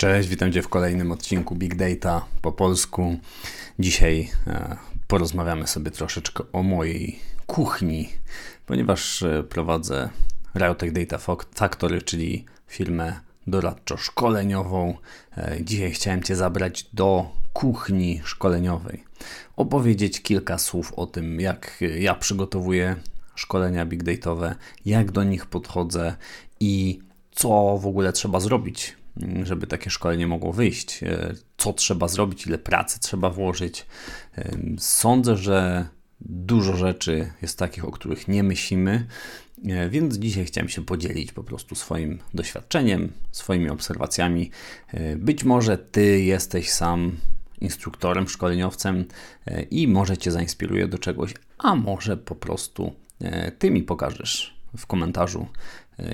Cześć, witam Cię w kolejnym odcinku Big Data po polsku. Dzisiaj e, porozmawiamy sobie troszeczkę o mojej kuchni, ponieważ e, prowadzę Riotech Data Factory, czyli firmę doradczo-szkoleniową. E, dzisiaj chciałem Cię zabrać do kuchni szkoleniowej. Opowiedzieć kilka słów o tym, jak ja przygotowuję szkolenia big dataowe, jak do nich podchodzę i co w ogóle trzeba zrobić, żeby takie szkolenie mogło wyjść, e, co trzeba zrobić, ile pracy trzeba włożyć. E, sądzę, że dużo rzeczy jest takich, o których nie myślimy, e, więc dzisiaj chciałem się podzielić po prostu swoim doświadczeniem, swoimi obserwacjami. Być może Ty jesteś sam instruktorem, szkoleniowcem i może Cię zainspiruje do czegoś, a może po prostu Ty mi pokażesz w komentarzu,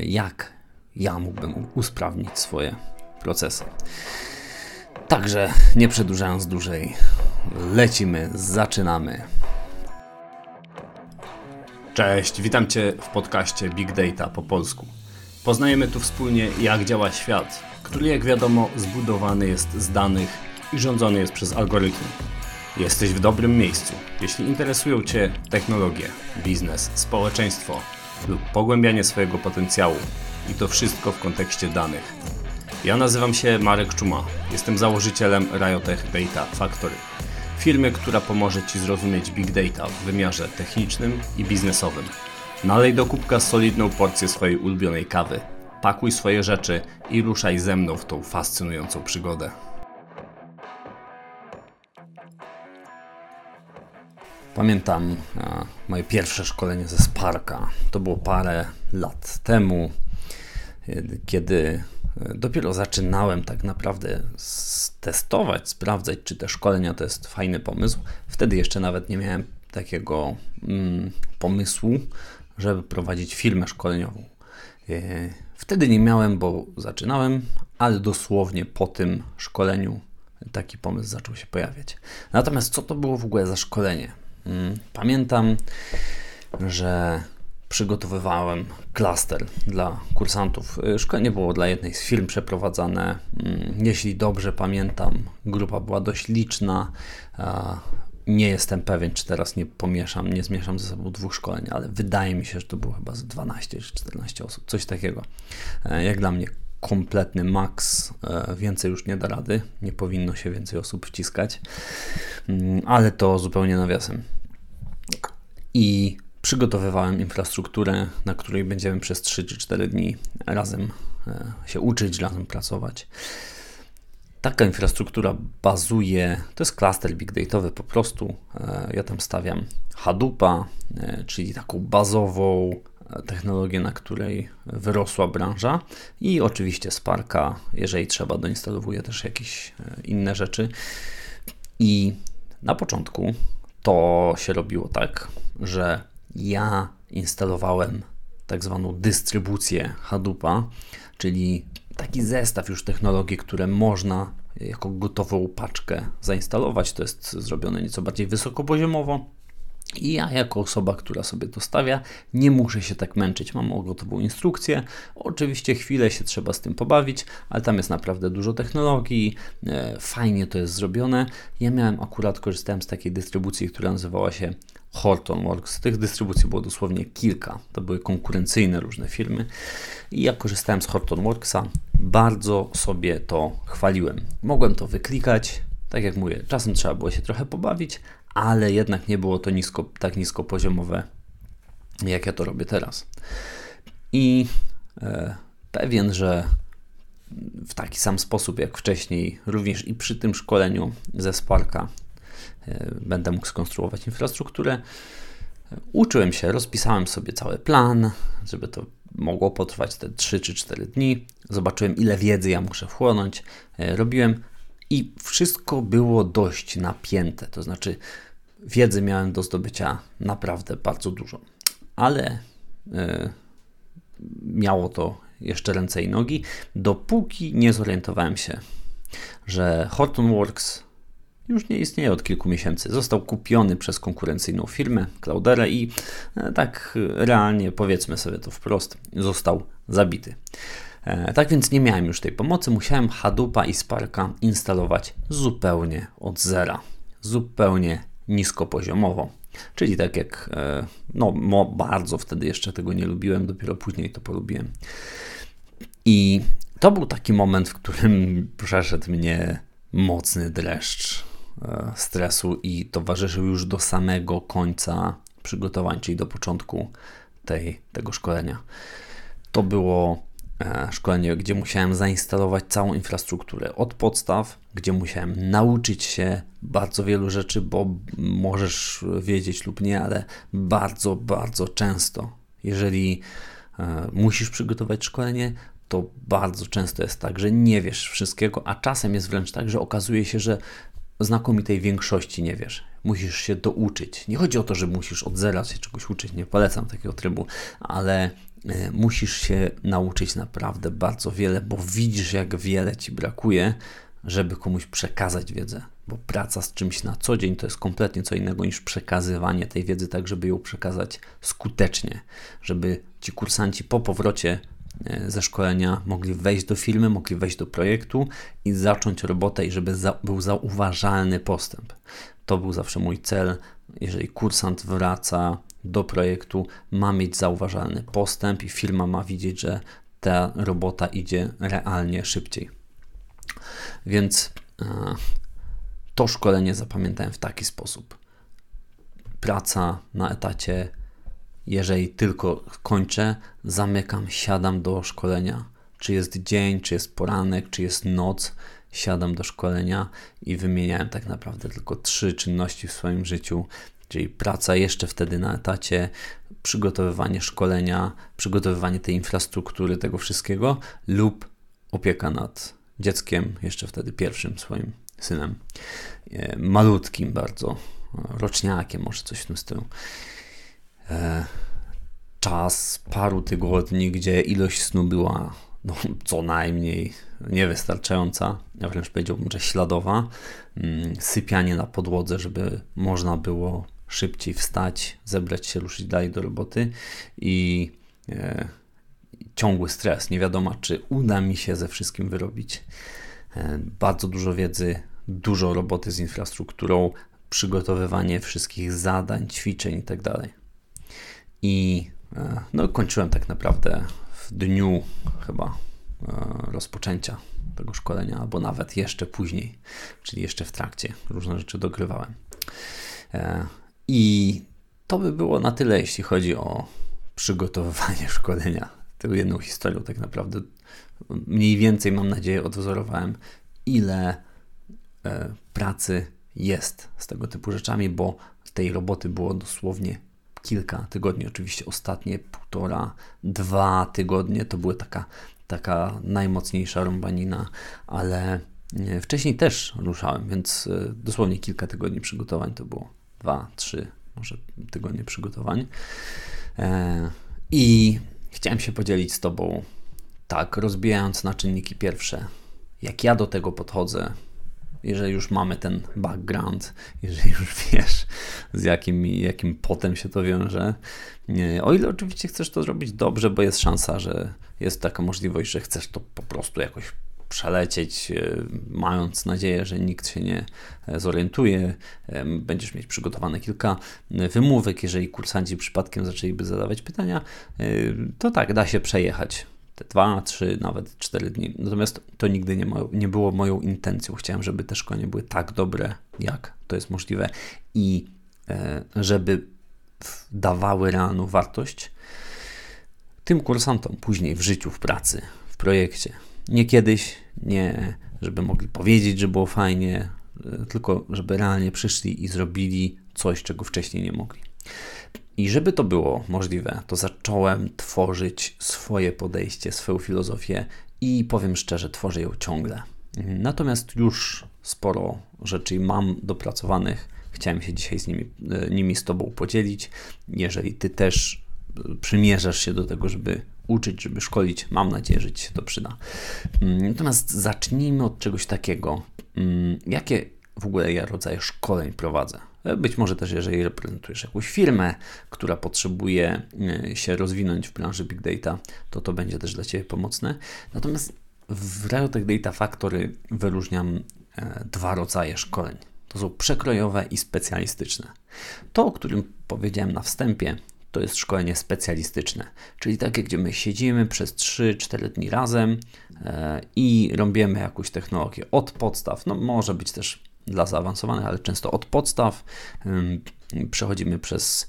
jak ja mógłbym usprawnić swoje procesy. Także nie przedłużając dłużej, lecimy, zaczynamy. Cześć, witam Cię w podcaście Big Data po polsku. Poznajemy tu wspólnie, jak działa świat, który, jak wiadomo, zbudowany jest z danych i rządzony jest przez algorytmy. Jesteś w dobrym miejscu, jeśli interesują Cię technologie, biznes, społeczeństwo lub pogłębianie swojego potencjału i to wszystko w kontekście danych. Ja nazywam się Marek Czuma. Jestem założycielem Riotech Data Factory. Firmy, która pomoże Ci zrozumieć Big Data w wymiarze technicznym i biznesowym. Nalej do kubka solidną porcję swojej ulubionej kawy. Pakuj swoje rzeczy i ruszaj ze mną w tą fascynującą przygodę. Pamiętam moje pierwsze szkolenie ze Sparka. To było parę lat temu kiedy e, dopiero zaczynałem tak naprawdę testować, sprawdzać, czy te szkolenia to jest fajny pomysł, wtedy jeszcze nawet nie miałem takiego mm, pomysłu, żeby prowadzić firmę szkoleniową. E, wtedy nie miałem, bo zaczynałem, ale dosłownie po tym szkoleniu taki pomysł zaczął się pojawiać. Natomiast co to było w ogóle za szkolenie? Mm, pamiętam, że przygotowywałem klaster dla kursantów. Y, szkolenie było dla jednej z firm przeprowadzane. Mm, jeśli dobrze pamiętam, grupa była dość liczna. Nie jestem pewien, czy teraz nie pomieszam, nie zmieszam ze sobą dwóch szkoleń, ale wydaje mi się, że to było chyba z 12 czy 14 osób, coś takiego. E, jak dla mnie kompletny maks, e, więcej już nie da rady, nie powinno się więcej osób wciskać, mm, ale to zupełnie nawiasem. I przygotowywałem infrastrukturę, na której będziemy przez 3 czy 4 dni razem e, się uczyć, razem pracować. Taka infrastruktura bazuje, to jest klaster big dataowy po prostu. E, ja tam stawiam Hadoopa, e, czyli taką bazową technologię, na której wyrosła branża i oczywiście Sparka, jeżeli trzeba, doinstalowuję też jakieś inne rzeczy. I na początku to się robiło tak, że ja instalowałem tak zwaną dystrybucję Hadoopa, czyli taki zestaw już technologii, które można jako gotową paczkę zainstalować. To jest zrobione nieco bardziej wysokopoziomowo. I ja, jako osoba, która sobie to stawia, nie muszę się tak męczyć. Mam gotową instrukcję. Oczywiście chwilę się trzeba z tym pobawić, ale tam jest naprawdę dużo technologii. E, fajnie to jest zrobione. Ja miałem akurat, korzystałem z takiej dystrybucji, która nazywała się Hortonworks. Tych dystrybucji było dosłownie kilka. To były konkurencyjne różne firmy. I ja korzystałem z Hortonworksa. Bardzo sobie to chwaliłem. Mogłem to wyklikać. Tak jak mówię, czasem trzeba było się trochę pobawić, ale jednak nie było to nisko, tak nisko poziomowe, jak ja to robię teraz. I e, pewien, że w taki sam sposób jak wcześniej, również i przy tym szkoleniu ze Sparka będę mógł skonstruować infrastrukturę. Uczyłem się, rozpisałem sobie cały plan, żeby to mogło potrwać te 3 czy 4 dni. Zobaczyłem, ile wiedzy ja muszę wchłonąć. E, robiłem i wszystko było dość napięte. To znaczy, wiedzy miałem do zdobycia naprawdę bardzo dużo, ale yy, miało to jeszcze ręce i nogi, dopóki nie zorientowałem się, że Hortonworks już nie istnieje od kilku miesięcy. Został kupiony przez konkurencyjną firmę Cloudera i e, tak realnie, powiedzmy sobie to wprost, został zabity. E, tak więc nie miałem już tej pomocy, musiałem Hadoopa i Sparka instalować zupełnie od zera, zupełnie niskopoziomowo. Czyli tak jak, e, no bardzo wtedy jeszcze tego nie lubiłem, dopiero później to polubiłem. I to był taki moment, w którym przeszedł mnie mocny dreszcz stresu i towarzyszył już do samego końca przygotowań, czyli do początku tej, tego szkolenia. To było e, szkolenie, gdzie musiałem zainstalować całą infrastrukturę od podstaw, gdzie musiałem nauczyć się bardzo wielu rzeczy, bo możesz wiedzieć lub nie, ale bardzo, bardzo często, jeżeli e, musisz przygotować szkolenie, to bardzo często jest tak, że nie wiesz wszystkiego, a czasem jest wręcz tak, że okazuje się, że znakomitej większości nie wiesz. Musisz się douczyć. Nie chodzi o to, że musisz od zera się czegoś uczyć, nie polecam takiego trybu, ale y, musisz się nauczyć naprawdę bardzo wiele, bo widzisz, jak wiele ci brakuje, żeby komuś przekazać wiedzę. Bo praca z czymś na co dzień to jest kompletnie co innego niż przekazywanie tej wiedzy, tak żeby ją przekazać skutecznie, żeby ci kursanci po powrocie E, ze szkolenia mogli wejść do firmy, mogli wejść do projektu i zacząć robotę i żeby za, był zauważalny postęp. To był zawsze mój cel. Jeżeli kursant wraca do projektu, ma mieć zauważalny postęp i firma ma widzieć, że ta robota idzie realnie szybciej. Więc e, to szkolenie zapamiętałem w taki sposób. Praca na etacie jeżeli tylko kończę, zamykam, siadam do szkolenia. Czy jest dzień, czy jest poranek, czy jest noc, siadam do szkolenia i wymieniałem tak naprawdę tylko trzy czynności w swoim życiu, czyli praca jeszcze wtedy na etacie, przygotowywanie szkolenia, przygotowywanie tej infrastruktury, tego wszystkiego lub opieka nad dzieckiem, jeszcze wtedy pierwszym swoim synem, e, malutkim bardzo, roczniakiem, może coś w tym stylu. E, czas paru tygodni, gdzie ilość snu była no, co najmniej niewystarczająca, ja wręcz powiedziałbym, że śladowa. Mm, sypianie na podłodze, żeby można było szybciej wstać, zebrać się, ruszyć dalej do roboty i e, ciągły stres. Nie wiadomo, czy uda mi się ze wszystkim wyrobić. E, bardzo dużo wiedzy, dużo roboty z infrastrukturą, przygotowywanie wszystkich zadań, ćwiczeń itd. I e, no, kończyłem tak naprawdę w dniu chyba e, rozpoczęcia tego szkolenia, albo nawet jeszcze później, czyli jeszcze w trakcie. Różne rzeczy dogrywałem. E, I to by było na tyle, jeśli chodzi o przygotowywanie szkolenia. Tą jedną historią tak naprawdę mniej więcej, mam nadzieję, odwzorowałem, ile pracy jest z tego typu rzeczami, bo tej roboty było dosłownie kilka tygodni, oczywiście ostatnie półtora, dwa tygodnie to była taka, taka najmocniejsza rąbanina, ale e, wcześniej też ruszałem, więc e, dosłownie kilka tygodni przygotowań to było dwa, trzy, może tygodnie przygotowań. E, I chciałem się podzielić z Tobą, tak, rozbijając na czynniki pierwsze, jak ja do tego podchodzę, jeżeli już mamy ten background, jeżeli już wiesz, z jakim, jakim potem się to wiąże. O ile oczywiście chcesz to zrobić dobrze, bo jest szansa, że jest taka możliwość, że chcesz to po prostu jakoś przelecieć, e, mając nadzieję, że nikt się nie e, zorientuje. Będziesz mieć przygotowane kilka e, wymówek. Jeżeli kursanci przypadkiem zaczęliby zadawać pytania, to tak, da się przejechać te dwa, trzy, nawet cztery dni. Natomiast to nigdy nie, nie było moją intencją. Chciałem, żeby te szkolenia były tak dobre, jak to jest możliwe i e, żeby dawały realną wartość tym kursantom później w życiu, w pracy, w projekcie. Nie kiedyś, nie żeby mogli powiedzieć, że było fajnie, e, tylko żeby realnie przyszli i zrobili coś, czego wcześniej nie mogli. I żeby to było możliwe, to zacząłem tworzyć swoje podejście, swoją filozofię i powiem szczerze, tworzę ją ciągle. Natomiast już sporo rzeczy mam dopracowanych. Chciałem się dzisiaj z nimi, e, nimi z Tobą podzielić. Jeżeli Ty też e, przymierzasz się do tego, żeby uczyć, żeby szkolić, mam nadzieję, że Ci się to przyda. Mm, natomiast zacznijmy od czegoś takiego. Mm, jakie w ogóle ja rodzaje szkoleń prowadzę? Być może też, jeżeli reprezentujesz jakąś firmę, która potrzebuje się rozwinąć w branży Big Data, to to będzie też dla Ciebie pomocne. Natomiast w Riotech Data Factory wyróżniam dwa rodzaje szkoleń. To są przekrojowe i specjalistyczne. To, o którym powiedziałem na wstępie, to jest szkolenie specjalistyczne, czyli takie, gdzie my siedzimy przez 3-4 dni razem e, i robimy jakąś technologię od podstaw. No, może być też dla zaawansowanych, ale często od podstaw. Przechodzimy przez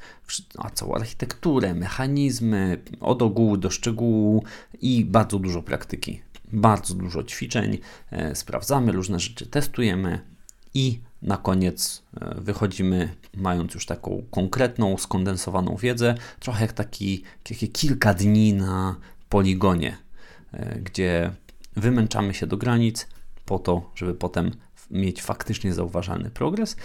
całą architekturę, mechanizmy, od ogółu do szczegółu i bardzo dużo praktyki, bardzo dużo ćwiczeń. E, sprawdzamy różne rzeczy, testujemy i na koniec e, wychodzimy mając już taką konkretną, skondensowaną wiedzę, trochę jak taki, takie kilka dni na poligonie, e, gdzie wymęczamy się do granic po to, żeby potem mieć faktycznie zauważalny progres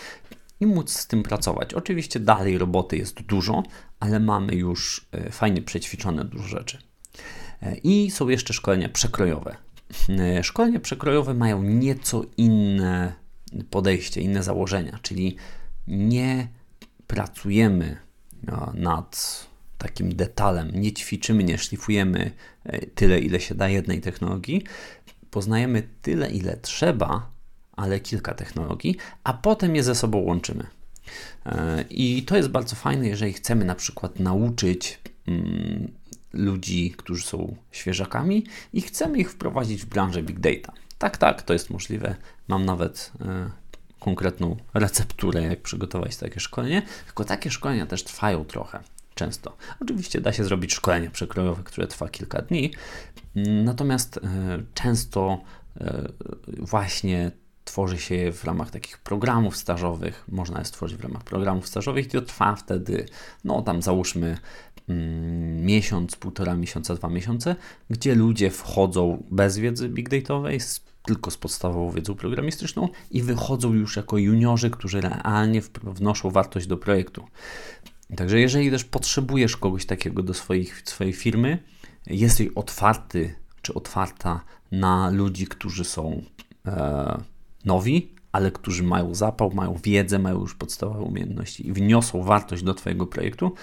i móc z tym pracować. Oczywiście dalej roboty jest dużo, ale mamy już e, fajnie przećwiczone dużo rzeczy. I są jeszcze szkolenia przekrojowe. Szkolenia przekrojowe mają nieco inne podejście, inne założenia, czyli nie pracujemy nad takim detalem, nie ćwiczymy, nie szlifujemy e, tyle, ile się da jednej technologii, poznajemy tyle, ile trzeba, ale kilka technologii, a potem je ze sobą łączymy. E, I to jest bardzo fajne, jeżeli chcemy na przykład nauczyć mm, ludzi, którzy są świeżakami i chcemy ich wprowadzić w branżę big data. Tak, tak, to jest możliwe. Mam nawet e, konkretną recepturę, jak przygotować takie szkolenie, tylko takie szkolenia też trwają trochę. Często. Oczywiście da się zrobić szkolenie przekrojowe, które trwa kilka dni, natomiast e, często właśnie tworzy się je w ramach takich programów stażowych. Można je stworzyć w ramach programów stażowych i to trwa wtedy, no tam załóżmy mm, miesiąc, półtora miesiąca, dwa miesiące, gdzie ludzie wchodzą bez wiedzy big dataowej, tylko z podstawową wiedzą programistyczną i wychodzą już jako juniorzy, którzy realnie wnoszą wartość do projektu. Także jeżeli też potrzebujesz kogoś takiego do swoich, swojej firmy, jesteś otwarty czy otwarta na ludzi, którzy są e, nowi, ale którzy mają zapał, mają wiedzę, mają już podstawowe umiejętności i wniosą wartość do Twojego projektu,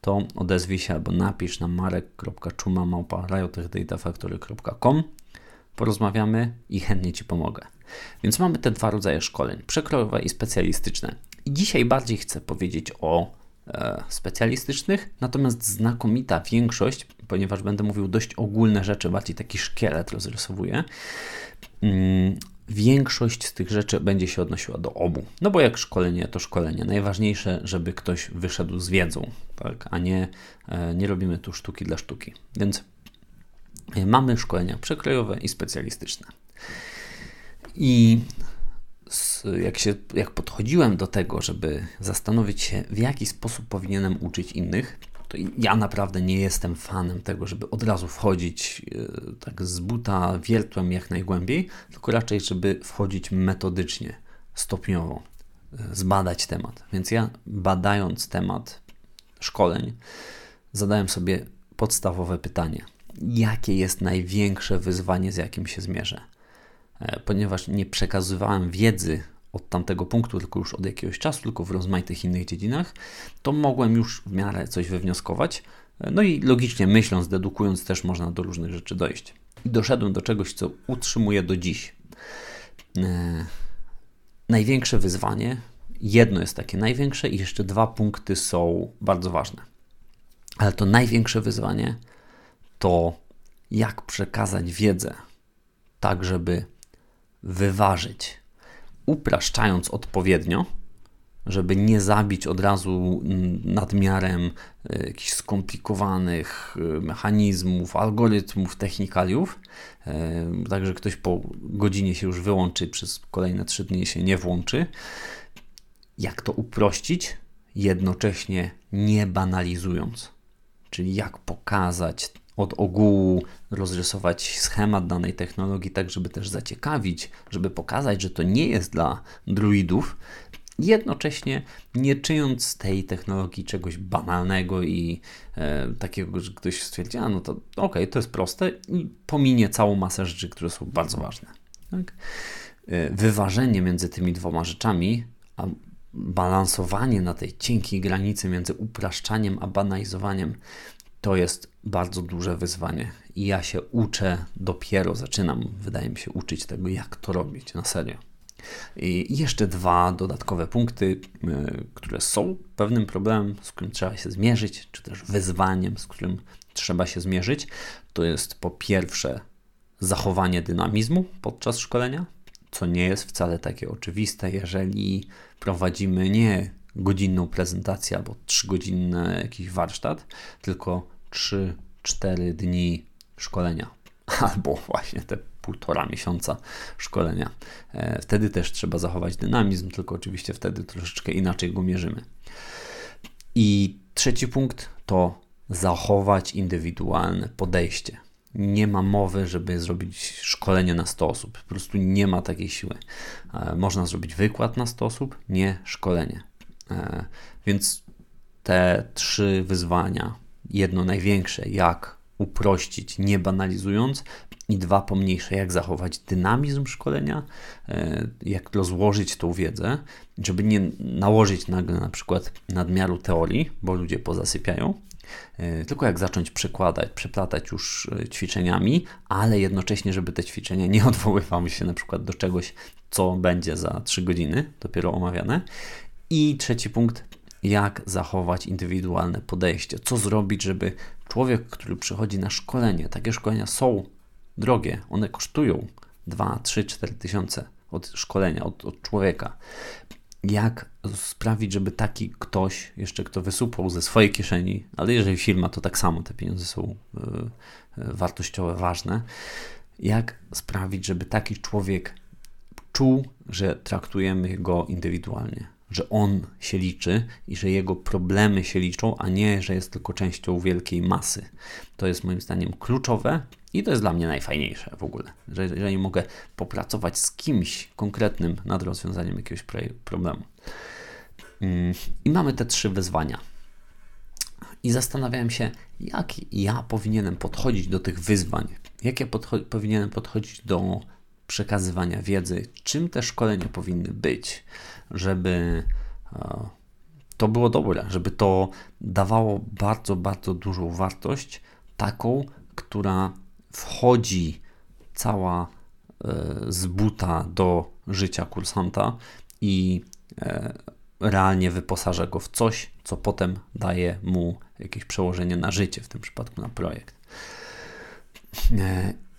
to odezwij się albo napisz na marek.czuma.riotechdataFactory.com porozmawiamy i chętnie Ci pomogę. Więc mamy te dwa rodzaje szkoleń, przekrojowe i specjalistyczne. I dzisiaj bardziej chcę powiedzieć o e, specjalistycznych, natomiast znakomita większość, ponieważ będę mówił dość ogólne rzeczy, bardziej taki szkielet rozrysowuję, mm, większość z tych rzeczy będzie się odnosiła do obu. No bo jak szkolenie, to szkolenie. Najważniejsze, żeby ktoś wyszedł z wiedzą, tak? a nie, e, nie robimy tu sztuki dla sztuki. Więc mamy szkolenia przekrojowe i specjalistyczne. I jak, się, jak podchodziłem do tego, żeby zastanowić się, w jaki sposób powinienem uczyć innych, to ja naprawdę nie jestem fanem tego, żeby od razu wchodzić e, tak z buta wiertłem jak najgłębiej, tylko raczej, żeby wchodzić metodycznie, stopniowo, e, zbadać temat. Więc ja badając temat szkoleń, zadałem sobie podstawowe pytanie jakie jest największe wyzwanie, z jakim się zmierzę. E, ponieważ nie przekazywałem wiedzy od tamtego punktu, tylko już od jakiegoś czasu, tylko w rozmaitych innych dziedzinach, to mogłem już w miarę coś wywnioskować. No i logicznie myśląc, dedukując, też można do różnych rzeczy dojść. I doszedłem do czegoś, co utrzymuję do dziś. E, największe wyzwanie, jedno jest takie największe, i jeszcze dwa punkty są bardzo ważne. Ale to największe wyzwanie to jak przekazać wiedzę tak, żeby wyważyć, upraszczając odpowiednio, żeby nie zabić od razu nadmiarem e, jakichś skomplikowanych e, mechanizmów, algorytmów, technikaliów, e, także ktoś po godzinie się już wyłączy, przez kolejne trzy dni się nie włączy. Jak to uprościć, jednocześnie nie banalizując, czyli jak pokazać od ogółu rozrysować schemat danej technologii, tak żeby też zaciekawić, żeby pokazać, że to nie jest dla druidów, jednocześnie nie czyniąc tej technologii czegoś banalnego i e, takiego, że ktoś stwierdzi, no to okej, okay, to jest proste i pominie całą masę rzeczy, które są bardzo ważne. Tak? E, wyważenie między tymi dwoma rzeczami, a balansowanie na tej cienkiej granicy między upraszczaniem a banalizowaniem to jest bardzo duże wyzwanie. I ja się uczę dopiero, zaczynam, wydaje mi się, uczyć tego, jak to robić na serio. I jeszcze dwa dodatkowe punkty, y, które są pewnym problemem, z którym trzeba się zmierzyć, czy też wyzwaniem, z którym trzeba się zmierzyć. To jest po pierwsze zachowanie dynamizmu podczas szkolenia, co nie jest wcale takie oczywiste, jeżeli prowadzimy nie godzinną prezentację albo trzygodzinny jakiś warsztat, tylko 3-4 dni szkolenia albo właśnie te półtora miesiąca szkolenia. E, wtedy też trzeba zachować dynamizm, tylko oczywiście wtedy troszeczkę inaczej go mierzymy. I trzeci punkt to zachować indywidualne podejście. Nie ma mowy, żeby zrobić szkolenie na 100 osób. Po prostu nie ma takiej siły. E, można zrobić wykład na 100 osób, nie szkolenie. E, więc te trzy wyzwania, jedno największe, jak uprościć, nie banalizując, i dwa pomniejsze, jak zachować dynamizm szkolenia, e, jak rozłożyć tą wiedzę, żeby nie nałożyć nagle na przykład nadmiaru teorii, bo ludzie pozasypiają, e, tylko jak zacząć przekładać, przeplatać już e, ćwiczeniami, ale jednocześnie, żeby te ćwiczenia nie odwoływały się na przykład do czegoś, co będzie za 3 godziny, dopiero omawiane. I trzeci punkt, jak zachować indywidualne podejście, co zrobić, żeby człowiek, który przychodzi na szkolenie, takie szkolenia są drogie, one kosztują 2, 3, 4 tysiące od szkolenia, od, od człowieka. Jak sprawić, żeby taki ktoś, jeszcze kto wysupał ze swojej kieszeni, ale jeżeli firma, to tak samo te pieniądze są y, wartościowe, ważne. Jak sprawić, żeby taki człowiek czuł, że traktujemy go indywidualnie, że on się liczy i że jego problemy się liczą, a nie, że jest tylko częścią wielkiej masy. To jest moim zdaniem kluczowe i to jest dla mnie najfajniejsze w ogóle, że jeżeli mogę popracować z kimś konkretnym nad rozwiązaniem jakiegoś problemu. Mm, I mamy te trzy wyzwania. I zastanawiałem się, jak ja powinienem podchodzić do tych wyzwań, jak ja podcho- powinienem podchodzić do przekazywania wiedzy, czym te szkolenia powinny być, żeby e, to było dobre, żeby to dawało bardzo, bardzo dużą wartość, taką, która wchodzi cała e, z buta do życia kursanta i e, realnie wyposaża go w coś, co potem daje mu jakieś przełożenie na życie, w tym przypadku na projekt.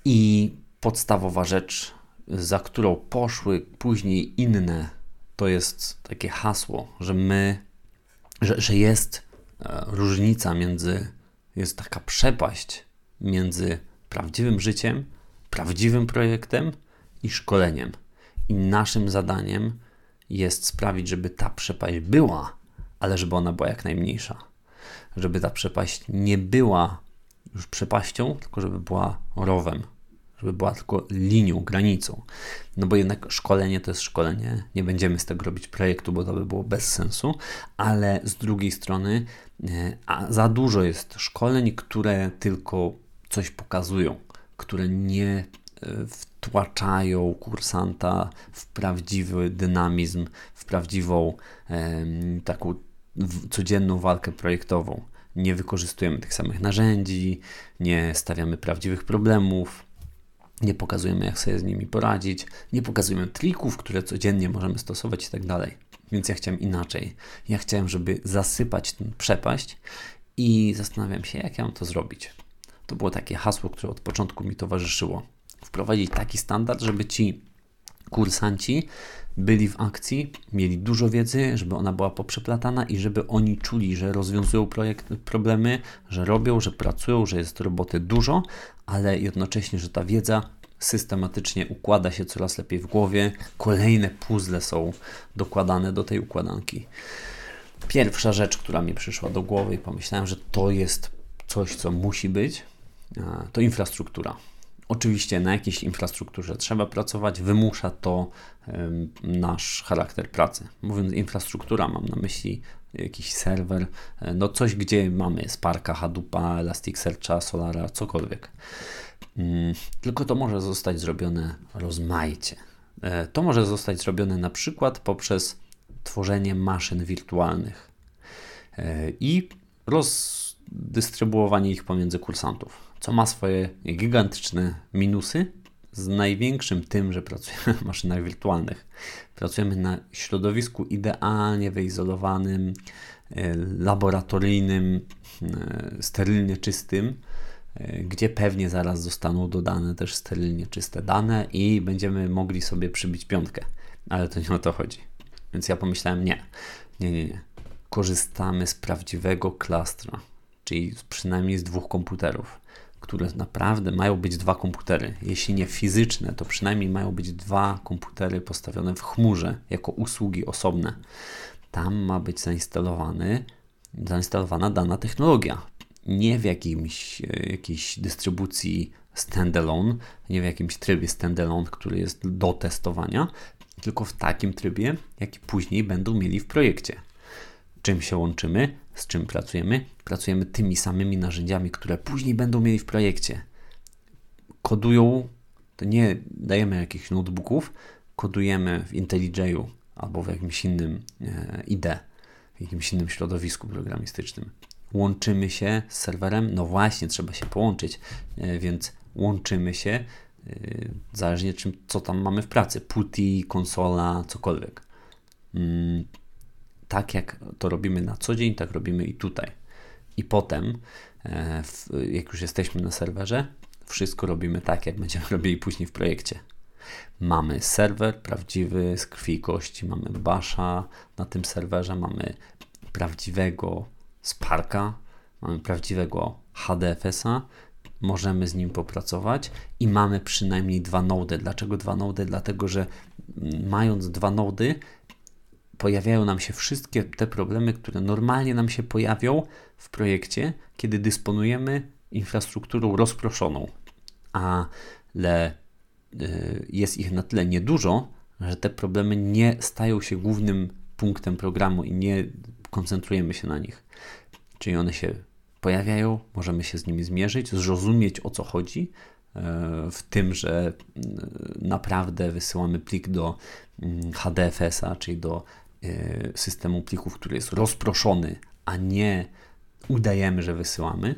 I podstawowa rzecz, za którą poszły później inne, to jest takie hasło, że my, że, że jest e, różnica między, jest taka przepaść między prawdziwym życiem, prawdziwym projektem i szkoleniem. I naszym zadaniem jest sprawić, żeby ta przepaść była, ale żeby ona była jak najmniejsza. Żeby ta przepaść nie była już przepaścią, tylko żeby była rowem, żeby była tylko linią, granicą. No bo jednak szkolenie to jest szkolenie. Nie będziemy z tego robić projektu, bo to by było bez sensu, ale z drugiej strony e, za dużo jest szkoleń, które tylko coś pokazują, które nie e, wtłaczają kursanta w prawdziwy dynamizm, w prawdziwą taką codzienną walkę projektową. Nie wykorzystujemy tych samych narzędzi, nie stawiamy prawdziwych problemów, nie pokazujemy, jak sobie z nimi poradzić, nie pokazujemy trików, które codziennie możemy stosować i tak dalej. Więc ja chciałem inaczej. Ja chciałem, żeby zasypać tę przepaść i zastanawiam się, jak ja mam to zrobić. To było takie hasło, które od początku mi towarzyszyło. Wprowadzić taki standard, żeby ci kursanci byli w akcji, mieli dużo wiedzy, żeby ona była poprzeplatana i żeby oni czuli, że rozwiązują projekt, problemy, że robią, że pracują, że jest roboty dużo, ale jednocześnie, że ta wiedza systematycznie układa się coraz lepiej w głowie. Kolejne puzzle są dokładane do tej układanki. Pierwsza rzecz, która mi przyszła do głowy i pomyślałem, że to jest coś, co musi być, to infrastruktura. Oczywiście na jakiejś infrastrukturze trzeba pracować, wymusza to nasz charakter pracy. Mówiąc infrastruktura, mam na myśli jakiś serwer, e, no coś, gdzie mamy Sparka, Hadoopa, Elasticsearcha, Solara, cokolwiek. Mm, tylko to może zostać zrobione rozmaicie. E, to może zostać zrobione na przykład poprzez tworzenie maszyn wirtualnych e, i rozdystrybuowanie ich pomiędzy kursantów, co ma swoje gigantyczne minusy, z największym tym, że pracujemy w maszynach wirtualnych. Pracujemy na środowisku idealnie wyizolowanym, e, laboratoryjnym, e, sterylnie czystym, e, gdzie pewnie zaraz zostaną dodane też sterylnie czyste dane i będziemy mogli sobie przybić piątkę. Ale to nie o to chodzi. Więc ja pomyślałem, nie, nie, nie, nie. Korzystamy z prawdziwego klastra, czyli przynajmniej z dwóch komputerów które naprawdę mają być dwa komputery. Jeśli nie fizyczne, to przynajmniej mają być dwa komputery postawione w chmurze jako usługi osobne. Tam ma być zainstalowany, zainstalowana dana technologia. Nie w jakimś, e, jakiejś dystrybucji standalone, nie w jakimś trybie standalone, który jest do testowania, tylko w takim trybie, jaki później będą mieli w projekcie. Czym się łączymy? Z czym pracujemy, pracujemy tymi samymi narzędziami, które później będą mieli w projekcie. Kodują, to nie dajemy jakichś notebooków, kodujemy w IntelliJ'u albo w jakimś innym IDE, w jakimś innym środowisku programistycznym. Łączymy się z serwerem, no właśnie, trzeba się połączyć, e, więc łączymy się, e, zależnie czym, co tam mamy w pracy, PuTTY, konsola, cokolwiek. Mm, tak jak to robimy na co dzień, tak robimy i tutaj. I potem, e, jak już jesteśmy na serwerze, wszystko robimy tak, jak będziemy robili później w projekcie. Mamy serwer prawdziwy z krwi i kości, mamy Basha na tym serwerze, mamy prawdziwego Sparka, mamy prawdziwego HDFS-a, możemy z nim popracować i mamy przynajmniej dwa nody. Dlaczego dwa nody? Dlatego, że mając dwa nody, pojawiają nam się wszystkie te problemy, które normalnie nam się pojawią w projekcie, kiedy dysponujemy infrastrukturą rozproszoną, ale y, jest ich na tyle niedużo, że te problemy nie stają się głównym punktem programu i nie koncentrujemy się na nich. Czyli one się pojawiają, możemy się z nimi zmierzyć, zrozumieć o co chodzi, e, w tym, że y, naprawdę wysyłamy plik do mm, HDFS-a, czyli do systemu plików, który jest rozproszony, a nie udajemy, że wysyłamy,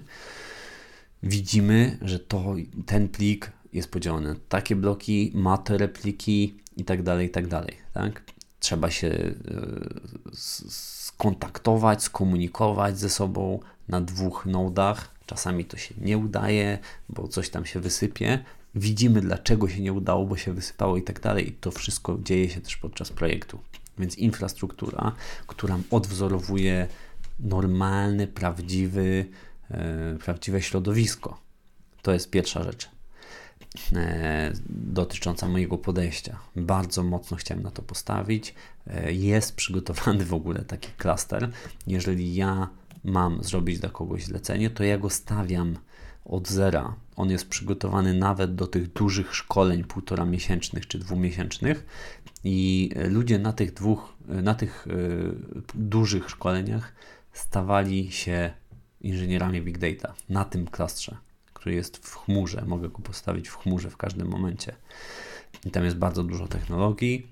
widzimy, że to, ten plik jest podzielony na takie bloki, ma te repliki i tak dalej, i tak dalej. Tak? Trzeba się e, skontaktować, skomunikować ze sobą na dwóch nodach. Czasami to się nie udaje, bo coś tam się wysypie. Widzimy, dlaczego się nie udało, bo się wysypało i tak dalej. I to wszystko dzieje się też podczas projektu. Więc infrastruktura, która odwzorowuje normalny, prawdziwy, e, prawdziwe środowisko. To jest pierwsza rzecz e, dotycząca mojego podejścia. Bardzo mocno chciałem na to postawić. E, jest przygotowany w ogóle taki klaster. Jeżeli ja mam zrobić dla kogoś zlecenie, to ja go stawiam od zera. On jest przygotowany nawet do tych dużych szkoleń półtora miesięcznych czy dwumiesięcznych i ludzie na tych dwóch, na tych y, dużych szkoleniach stawali się inżynierami big data na tym klastrze, który jest w chmurze. Mogę go postawić w chmurze w każdym momencie. I tam jest bardzo dużo technologii.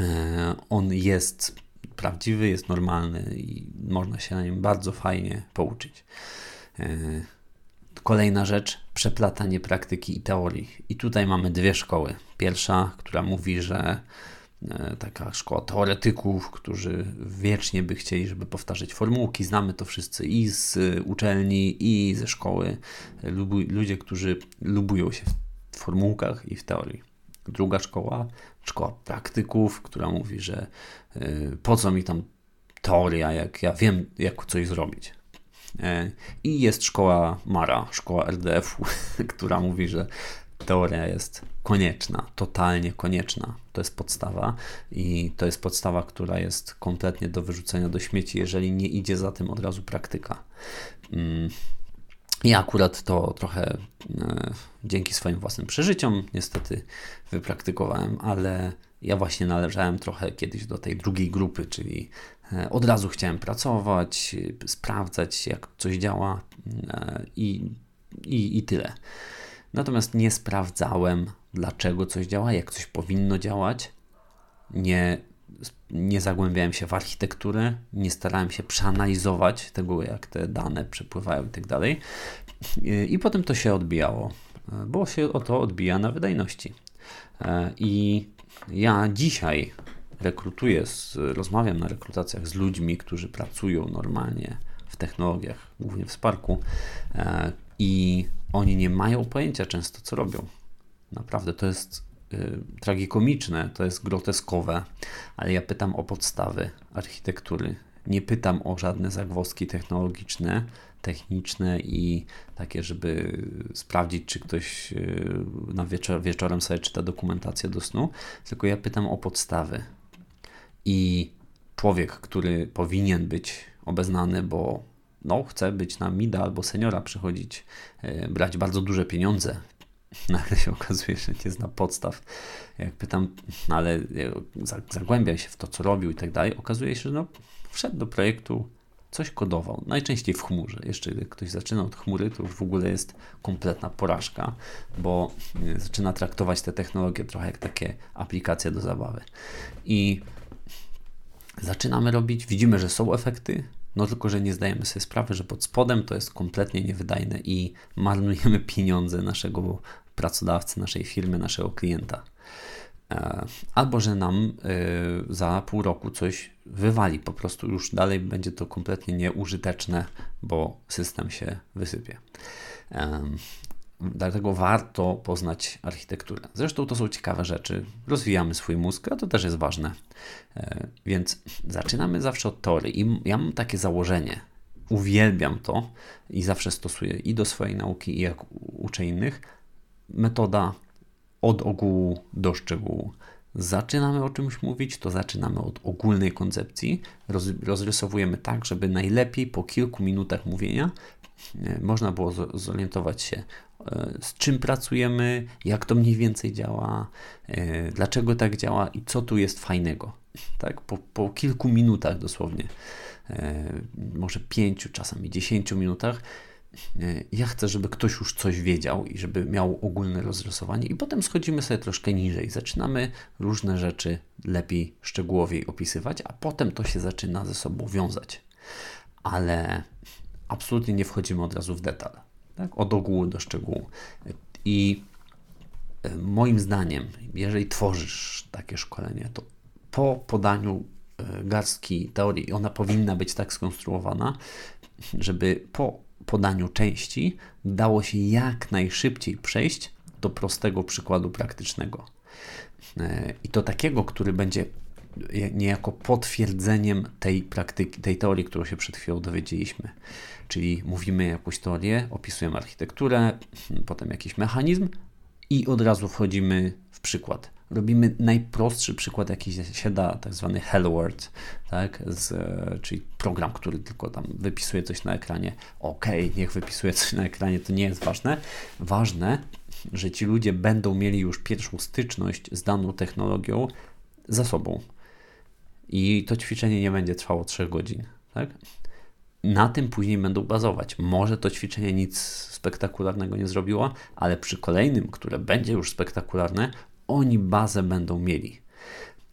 E, on jest prawdziwy, jest normalny i można się na nim bardzo fajnie pouczyć. E, Kolejna rzecz, przeplatanie praktyki i teorii. I tutaj mamy dwie szkoły. Pierwsza, która mówi, że e, taka szkoła teoretyków, którzy wiecznie by chcieli, żeby powtarzać formułki. Znamy to wszyscy i z uczelni, i ze szkoły. Ludzie, którzy lubują się w formułkach i w teorii. Druga szkoła, szkoła praktyków, która mówi, że e, po co mi tam teoria, jak ja wiem, jak coś zrobić. E, I jest szkoła Mara, szkoła RDF-u, która mówi, że teoria jest konieczna, totalnie konieczna. To jest podstawa i to jest podstawa, która jest kompletnie do wyrzucenia do śmieci, jeżeli nie idzie za tym od razu praktyka. Mm. Ja akurat to trochę e, dzięki swoim własnym przeżyciom niestety wypraktykowałem, ale ja właśnie należałem trochę kiedyś do tej drugiej grupy, czyli od razu chciałem pracować, sprawdzać, jak coś działa e, i, i, i tyle. Natomiast nie sprawdzałem, dlaczego coś działa, jak coś powinno działać. Nie nie zagłębiałem się w architekturę, nie starałem się przeanalizować tego, jak te dane przepływają i tak dalej. I potem to się odbijało, bo się o to odbija na wydajności. I ja dzisiaj rekrutuję, z, rozmawiam na rekrutacjach z ludźmi, którzy pracują normalnie w technologiach, głównie w Sparku, i oni nie mają pojęcia często, co robią. Naprawdę to jest y, tragikomiczne, to jest groteskowe, ale ja pytam o podstawy architektury. Nie pytam o żadne zagwozdki technologiczne, techniczne i takie, żeby sprawdzić, czy ktoś y, na wieczor wieczorem sobie czyta dokumentację do snu, tylko ja pytam o podstawy. I człowiek, który powinien być obeznany, bo no, chce być na mida albo seniora przychodzić, yy, brać bardzo duże pieniądze. Nagle się okazuje, że nie zna podstaw. Jak pytam, no, ale zagłębia się w to, co robił i tak dalej, okazuje się, że no, wszedł do projektu, coś kodował. Najczęściej w chmurze. Jeszcze gdy ktoś zaczyna od chmury, to już w ogóle jest kompletna porażka, bo e, zaczyna traktować te technologie trochę jak takie aplikacje do zabawy. I zaczynamy robić, widzimy, że są efekty, no tylko, że nie zdajemy sobie sprawy, że pod spodem to jest kompletnie niewydajne i marnujemy pieniądze naszego pracodawcy, naszej firmy, naszego klienta. E, albo, że nam e, za pół roku coś wywali, po prostu już dalej będzie to kompletnie nieużyteczne, bo system się wysypie. Dlatego warto poznać architekturę. Zresztą to są ciekawe rzeczy. Rozwijamy swój mózg, a to też jest ważne. E, więc zaczynamy zawsze od teorii. I ja mam takie założenie. Uwielbiam to i zawsze stosuję i do swojej nauki, i jak uczę innych. Metoda od ogółu do szczegółu. Zaczynamy o czymś mówić, to zaczynamy od ogólnej koncepcji. Roz, rozrysowujemy tak, żeby najlepiej po kilku minutach mówienia e, można było zorientować się, z czym pracujemy, jak to mniej więcej działa, e, dlaczego tak działa i co tu jest fajnego. Tak, po, po kilku minutach dosłownie, e, może pięciu, czasami dziesięciu minutach, ja chcę, żeby ktoś już coś wiedział i żeby miał ogólne rozrysowanie, i potem schodzimy sobie troszkę niżej. Zaczynamy różne rzeczy lepiej, szczegółowiej opisywać, a potem to się zaczyna ze sobą wiązać. Ale absolutnie nie wchodzimy od razu w detal tak? od ogółu do szczegółu. I e, moim zdaniem, jeżeli tworzysz takie szkolenie, to po podaniu e, garstki teorii, ona powinna być tak skonstruowana, żeby po podaniu części dało się jak najszybciej przejść do prostego przykładu praktycznego. E, I to takiego, który będzie niejako potwierdzeniem tej praktyki, tej teorii, którą się przed chwilą dowiedzieliśmy. Czyli mówimy jakąś teorię, opisujemy architekturę, potem jakiś mechanizm i od razu wchodzimy w przykład. Robimy najprostszy przykład, jaki się da, tak zwany Hello World, tak? Z, czyli program, który tylko tam wypisuje coś na ekranie. Ok, niech wypisuje coś na ekranie, to nie jest ważne. Ważne, że ci ludzie będą mieli już pierwszą styczność z daną technologią za sobą. I to ćwiczenie nie będzie trwało 3 godzin. Tak? na tym później będą bazować. Może to ćwiczenie nic spektakularnego nie zrobiło, ale przy kolejnym, które będzie już spektakularne, oni bazę będą mieli.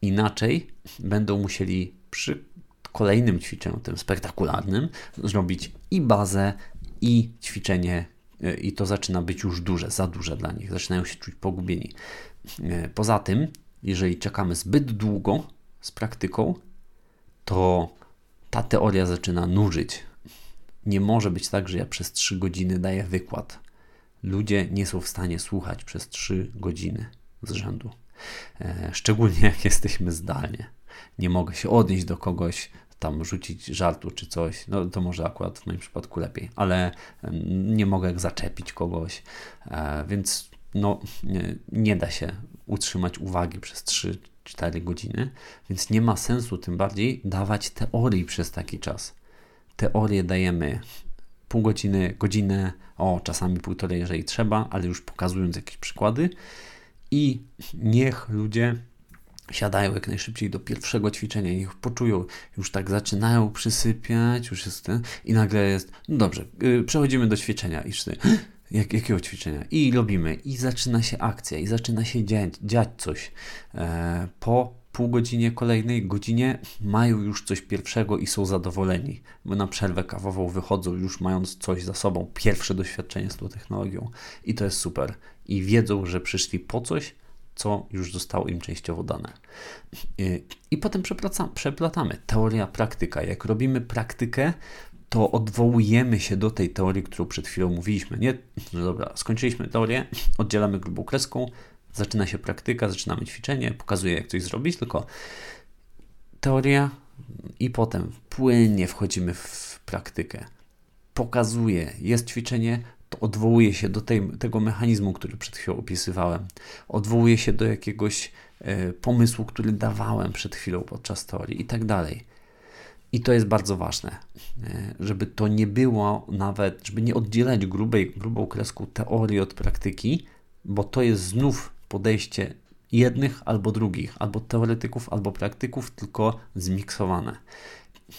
Inaczej będą musieli przy kolejnym ćwiczeniu, tym spektakularnym, zrobić i bazę, i ćwiczenie, e, i to zaczyna być już duże, za duże dla nich, zaczynają się czuć pogubieni. E, poza tym, jeżeli czekamy zbyt długo z praktyką, to ta teoria zaczyna nużyć. Nie może być tak, że ja przez 3 godziny daję wykład. Ludzie nie są w stanie słuchać przez 3 godziny z rzędu. E, szczególnie jak jesteśmy zdalnie. Nie mogę się odnieść do kogoś, tam rzucić żartu czy coś, no to może akurat w moim przypadku lepiej, ale nie mogę jak zaczepić kogoś, e, więc no nie, nie da się utrzymać uwagi przez 3 4 godziny, więc nie ma sensu tym bardziej dawać teorii przez taki czas. Teorię dajemy pół godziny, godzinę, o czasami półtorej, jeżeli trzeba, ale już pokazując jakieś przykłady i niech ludzie siadają jak najszybciej do pierwszego ćwiczenia, niech poczują, już tak zaczynają przysypiać, już jest ten, i nagle jest, no dobrze, yy, przechodzimy do ćwiczenia i wszyscy, Jak, jakiego ćwiczenia? I robimy, i zaczyna się akcja, i zaczyna się dziać, dziać coś. E, po pół godzinie kolejnej godzinie mają już coś pierwszego i są zadowoleni, bo na przerwę kawową wychodzą już mając coś za sobą, pierwsze doświadczenie z tą technologią i to jest super. I wiedzą, że przyszli po coś, co już zostało im częściowo dane. I, i potem przeplatamy teoria, praktyka. Jak robimy praktykę, to odwołujemy się do tej teorii, którą przed chwilą mówiliśmy. Nie, no dobra, skończyliśmy teorię, oddzielamy grubą kreską, zaczyna się praktyka, zaczynamy ćwiczenie, pokazuję jak coś zrobić, tylko teoria i potem płynnie wchodzimy w praktykę. Pokazuje, jest ćwiczenie, to odwołuje się do tej, tego mechanizmu, który przed chwilą opisywałem. Odwołuje się do jakiegoś e, pomysłu, który dawałem przed chwilą podczas teorii i tak dalej. I to jest bardzo ważne, e, żeby to nie było nawet, żeby nie oddzielać grubej, grubą kreską teorii od praktyki, bo to jest znów podejście jednych albo drugich, albo teoretyków, albo praktyków, tylko zmiksowane.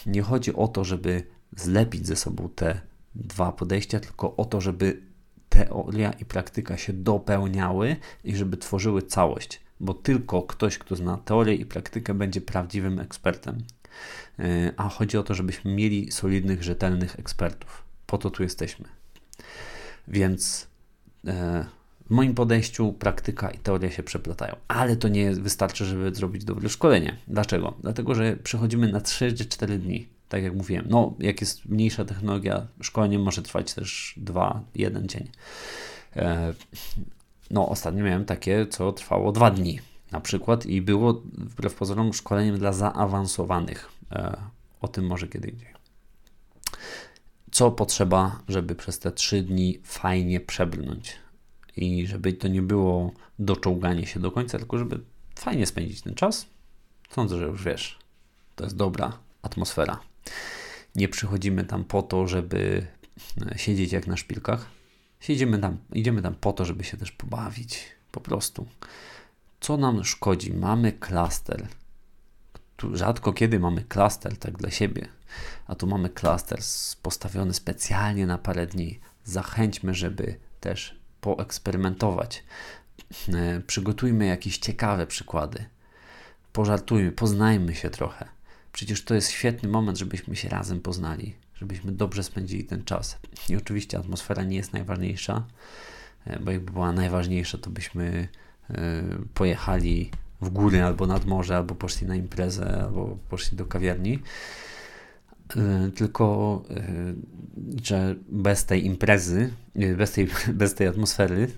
Nie chodzi o to, żeby zlepić ze sobą te dwa podejścia, tylko o to, żeby teoria i praktyka się dopełniały i żeby tworzyły całość, bo tylko ktoś, kto zna teorię i praktykę, będzie prawdziwym ekspertem. E, a chodzi o to, żebyśmy mieli solidnych, rzetelnych ekspertów. Po to tu jesteśmy. Więc e, w moim podejściu praktyka i teoria się przeplatają, ale to nie wystarczy, żeby zrobić dobre szkolenie. Dlaczego? Dlatego, że przechodzimy na 3 czy 4 dni. Tak jak mówiłem, no jak jest mniejsza technologia, szkolenie może trwać też 2-1 dzień. E, no, ostatnio miałem takie, co trwało 2 dni na przykład i było wbrew pozorom szkoleniem dla zaawansowanych. E, o tym może kiedy indziej. Co potrzeba, żeby przez te 3 dni fajnie przebrnąć? i żeby to nie było doczołganie się do końca, tylko żeby fajnie spędzić ten czas. Sądzę, że już wiesz, to jest dobra atmosfera. Nie przychodzimy tam po to, żeby e, siedzieć jak na szpilkach. Siedzimy tam, idziemy tam po to, żeby się też pobawić. Po prostu. Co nam szkodzi? Mamy klaster. Tu rzadko kiedy mamy klaster tak dla siebie, a tu mamy klaster postawiony specjalnie na parę dni. Zachęćmy, żeby też poeksperymentować. E, przygotujmy jakieś ciekawe przykłady. Pożartujmy, poznajmy się trochę. Przecież to jest świetny moment, żebyśmy się razem poznali, żebyśmy dobrze spędzili ten czas. I oczywiście atmosfera nie jest najważniejsza, e, bo jakby była najważniejsza, to byśmy e, pojechali w góry albo nad morze, albo poszli na imprezę, albo poszli do kawiarni. Y, tylko y, że bez tej imprezy, y, bez tej, bez tej atmosfery,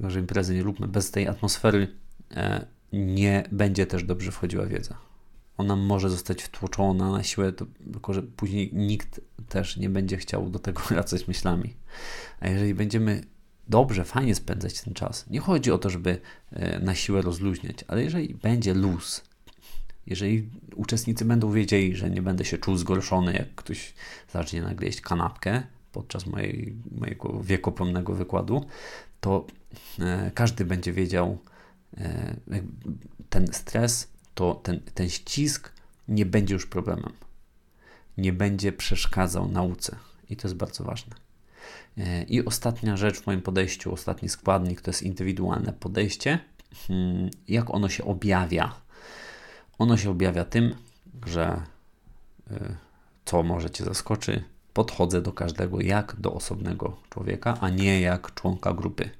że imprezy nie lubmy, bez tej atmosfery e, nie będzie też dobrze wchodziła wiedza. Ona może zostać wtłoczona na siłę, tylko że później nikt też nie będzie chciał do tego wracać myślami. A jeżeli będziemy dobrze, fajnie spędzać ten czas, nie chodzi o to, żeby e, na siłę rozluźniać, ale jeżeli będzie luz, jeżeli uczestnicy będą wiedzieli, że nie będę się czuł zgorszony, jak ktoś zacznie nagle jeść kanapkę podczas mojej, mojego wiekopomnego wykładu, to e, każdy będzie wiedział, e, ten stres, to ten, ten ścisk nie będzie już problemem. Nie będzie przeszkadzał nauce. I to jest bardzo ważne. E, I ostatnia rzecz w moim podejściu, ostatni składnik to jest indywidualne podejście. Hmm, jak ono się objawia ono się objawia tym, że y, co może Cię zaskoczy, podchodzę do każdego jak do osobnego człowieka, a nie jak członka grupy.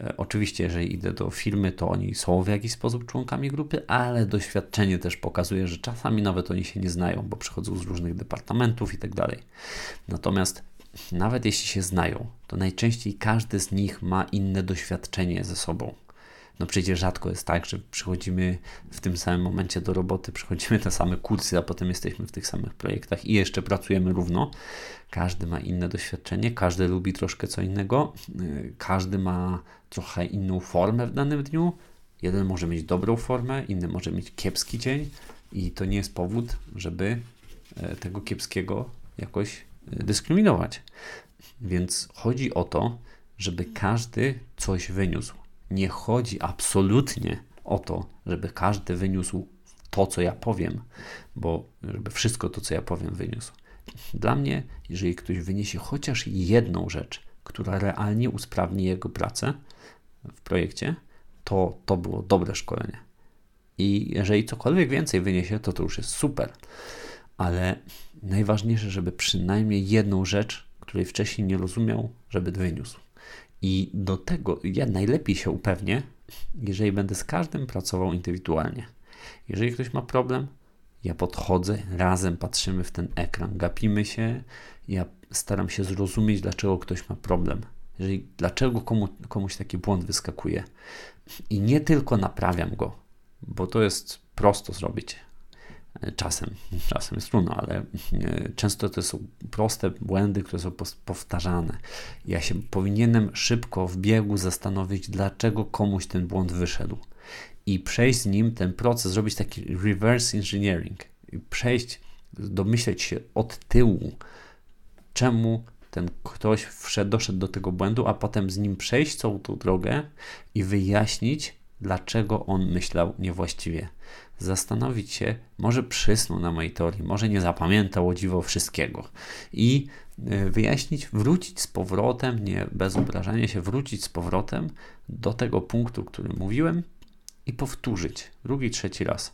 E, oczywiście, jeżeli idę do firmy, to oni są w jakiś sposób członkami grupy, ale doświadczenie też pokazuje, że czasami nawet oni się nie znają, bo przychodzą z różnych departamentów i tak dalej. Natomiast nawet jeśli się znają, to najczęściej każdy z nich ma inne doświadczenie ze sobą. No przecież rzadko jest tak, że przychodzimy w tym samym momencie do roboty, przychodzimy te same kursy, a potem jesteśmy w tych samych projektach i jeszcze pracujemy równo. Każdy ma inne doświadczenie, każdy lubi troszkę co innego, y, każdy ma trochę inną formę w danym dniu. Jeden może mieć dobrą formę, inny może mieć kiepski dzień i to nie jest powód, żeby e, tego kiepskiego jakoś dyskryminować. Więc chodzi o to, żeby każdy coś wyniósł nie chodzi absolutnie o to, żeby każdy wyniósł to, co ja powiem, bo żeby wszystko to, co ja powiem, wyniósł. Dla mnie, jeżeli ktoś wyniesie chociaż jedną rzecz, która realnie usprawni jego pracę w projekcie, to to było dobre szkolenie. I jeżeli cokolwiek więcej wyniesie, to to już jest super. Ale najważniejsze, żeby przynajmniej jedną rzecz, której wcześniej nie rozumiał, żeby wyniósł. I do tego ja najlepiej się upewnię, jeżeli będę z każdym pracował indywidualnie. Jeżeli ktoś ma problem, ja podchodzę, razem patrzymy w ten ekran, gapimy się, ja staram się zrozumieć, dlaczego ktoś ma problem. Jeżeli, dlaczego komu, komuś taki błąd wyskakuje. I nie tylko naprawiam go, bo to jest prosto zrobić. Czasem, czasem jest trudno, ale e, często to są proste błędy, które są powtarzane. Ja się powinienem szybko w biegu zastanowić, dlaczego komuś ten błąd wyszedł i przejść z nim ten proces, zrobić taki reverse engineering, przejść, domyśleć się od tyłu, czemu ten ktoś wszedł, doszedł do tego błędu, a potem z nim przejść całą tą drogę i wyjaśnić, dlaczego on myślał niewłaściwie. Zastanowić się, może przysnął na mojej teorii, może nie zapamiętał o dziwo wszystkiego i e, wyjaśnić, wrócić z powrotem, nie bez obrażania się, wrócić z powrotem do tego punktu, który mówiłem i powtórzyć drugi, trzeci raz.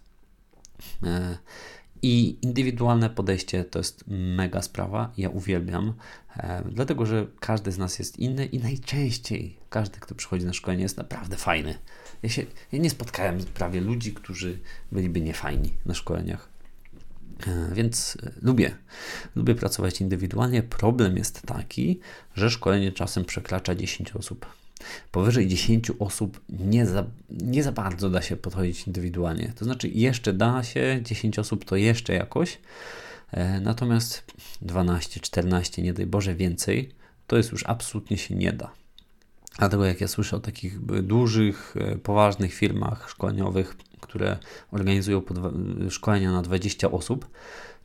E, I indywidualne podejście to jest mega sprawa. Ja uwielbiam, e, dlatego że każdy z nas jest inny i najczęściej każdy, kto przychodzi na szkolenie, jest naprawdę fajny. Ja, się, ja nie spotkałem prawie ludzi, którzy byliby niefajni na szkoleniach. E, więc lubię, lubię pracować indywidualnie. Problem jest taki, że szkolenie czasem przekracza 10 osób. Powyżej 10 osób nie za, nie za bardzo da się podchodzić indywidualnie. To znaczy, jeszcze da się, 10 osób to jeszcze jakoś, e, natomiast 12, 14, nie daj Boże więcej, to jest już absolutnie się nie da. Dlatego jak ja słyszę o takich dużych, e, poważnych firmach szkoleniowych, które organizują szkolenia na 20 osób,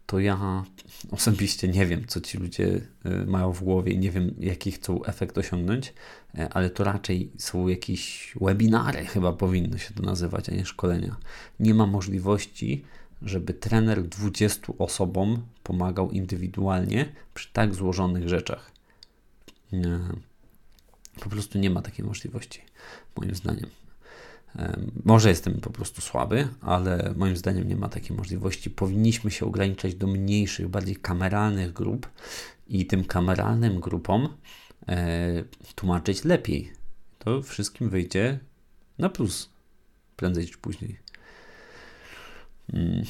to ja osobiście nie wiem, co ci ludzie y, mają w głowie i nie wiem, jaki chcą efekt osiągnąć, e, ale to raczej są jakieś webinary, chyba powinno się to nazywać, a nie szkolenia. Nie ma możliwości, żeby trener 20 osobom pomagał indywidualnie przy tak złożonych rzeczach. Po prostu nie ma takiej możliwości, moim zdaniem. Może jestem po prostu słaby, ale moim zdaniem nie ma takiej możliwości. Powinniśmy się ograniczać do mniejszych, bardziej kameralnych grup i tym kameralnym grupom e, tłumaczyć lepiej. To wszystkim wyjdzie na plus prędzej czy później. Mm.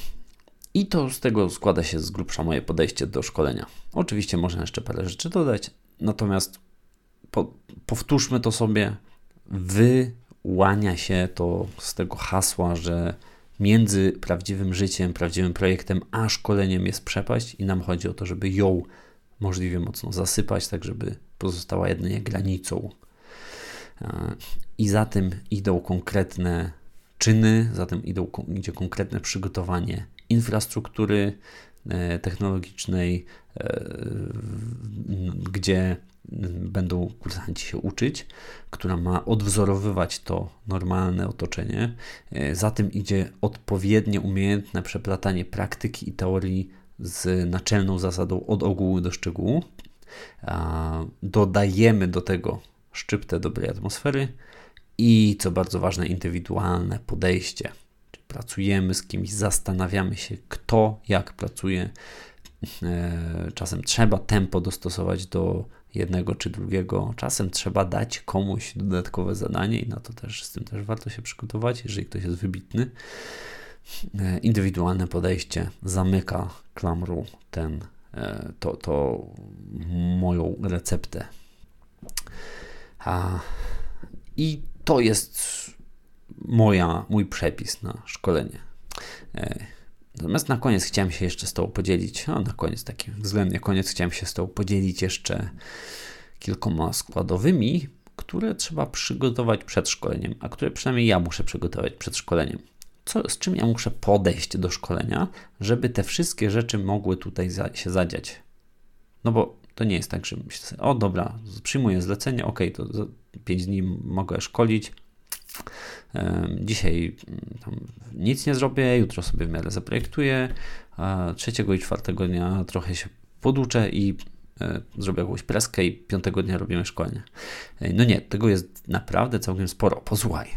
I to z tego składa się z grubsza moje podejście do szkolenia. Oczywiście można jeszcze parę rzeczy dodać, natomiast po, powtórzmy to sobie. Wy łania się to z tego hasła, że między prawdziwym życiem, prawdziwym projektem, a szkoleniem jest przepaść i nam chodzi o to, żeby ją możliwie mocno zasypać, tak żeby pozostała jedynie granicą. E, I za tym idą konkretne czyny, za tym idą, idzie konkretne przygotowanie infrastruktury e, technologicznej, e, gdzie będą kursanci się uczyć, która ma odwzorowywać to normalne otoczenie. E, za tym idzie odpowiednie, umiejętne przeplatanie praktyki i teorii z naczelną zasadą od ogółu do szczegółu. Dodajemy do tego szczyptę dobrej atmosfery i, co bardzo ważne, indywidualne podejście. Pracujemy z kimś, zastanawiamy się, kto jak pracuje. E, czasem trzeba tempo dostosować do jednego czy drugiego. Czasem trzeba dać komuś dodatkowe zadanie i na to też z tym też warto się przygotować, jeżeli ktoś jest wybitny. E, indywidualne podejście zamyka klamru ten, e, to, to moją receptę. A, I to jest moja, mój przepis na szkolenie. Natomiast na koniec chciałem się jeszcze z Tobą podzielić, no na koniec, taki względnie koniec, chciałem się z Tobą podzielić jeszcze kilkoma składowymi, które trzeba przygotować przed szkoleniem, a które przynajmniej ja muszę przygotować przed szkoleniem. Co, z czym ja muszę podejść do szkolenia, żeby te wszystkie rzeczy mogły tutaj za, się zadziać. No bo to nie jest tak, że myślę o dobra, przyjmuję zlecenie, ok, to za 5 dni mogę szkolić, Dzisiaj mm, nic nie zrobię, jutro sobie w miarę zaprojektuję, a trzeciego i czwartego dnia trochę się poduczę i zrobię jakąś preskę i piątego dnia robimy szkolenie. No nie, tego jest naprawdę całkiem sporo. Posłuchaj.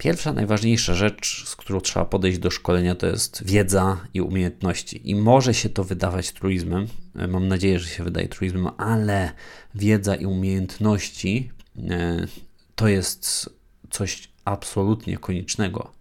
Pierwsza, najważniejsza rzecz, z którą trzeba podejść do szkolenia, to jest wiedza i umiejętności. I może się to wydawać truizmem, e, mam nadzieję, że się wydaje truizmem, ale wiedza i umiejętności e, to jest coś absolutnie koniecznego.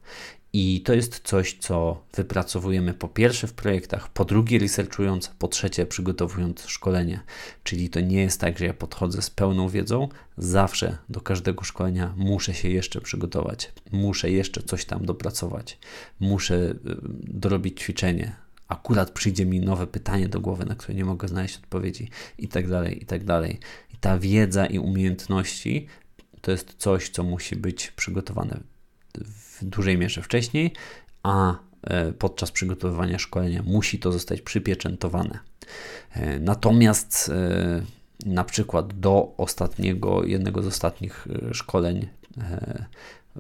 I to jest coś, co wypracowujemy po pierwsze w projektach, po drugie researchując, po trzecie przygotowując szkolenie. Czyli to nie jest tak, że ja podchodzę z pełną wiedzą, zawsze do każdego szkolenia muszę się jeszcze przygotować, muszę jeszcze coś tam dopracować, muszę y, dorobić ćwiczenie. Akurat przyjdzie mi nowe pytanie do głowy, na które nie mogę znaleźć odpowiedzi, i tak dalej, i tak dalej. I ta wiedza i umiejętności to jest coś, co musi być przygotowane w dużej mierze wcześniej, a e, podczas przygotowywania szkolenia musi to zostać przypieczętowane. E, natomiast e, na przykład do ostatniego, jednego z ostatnich szkoleń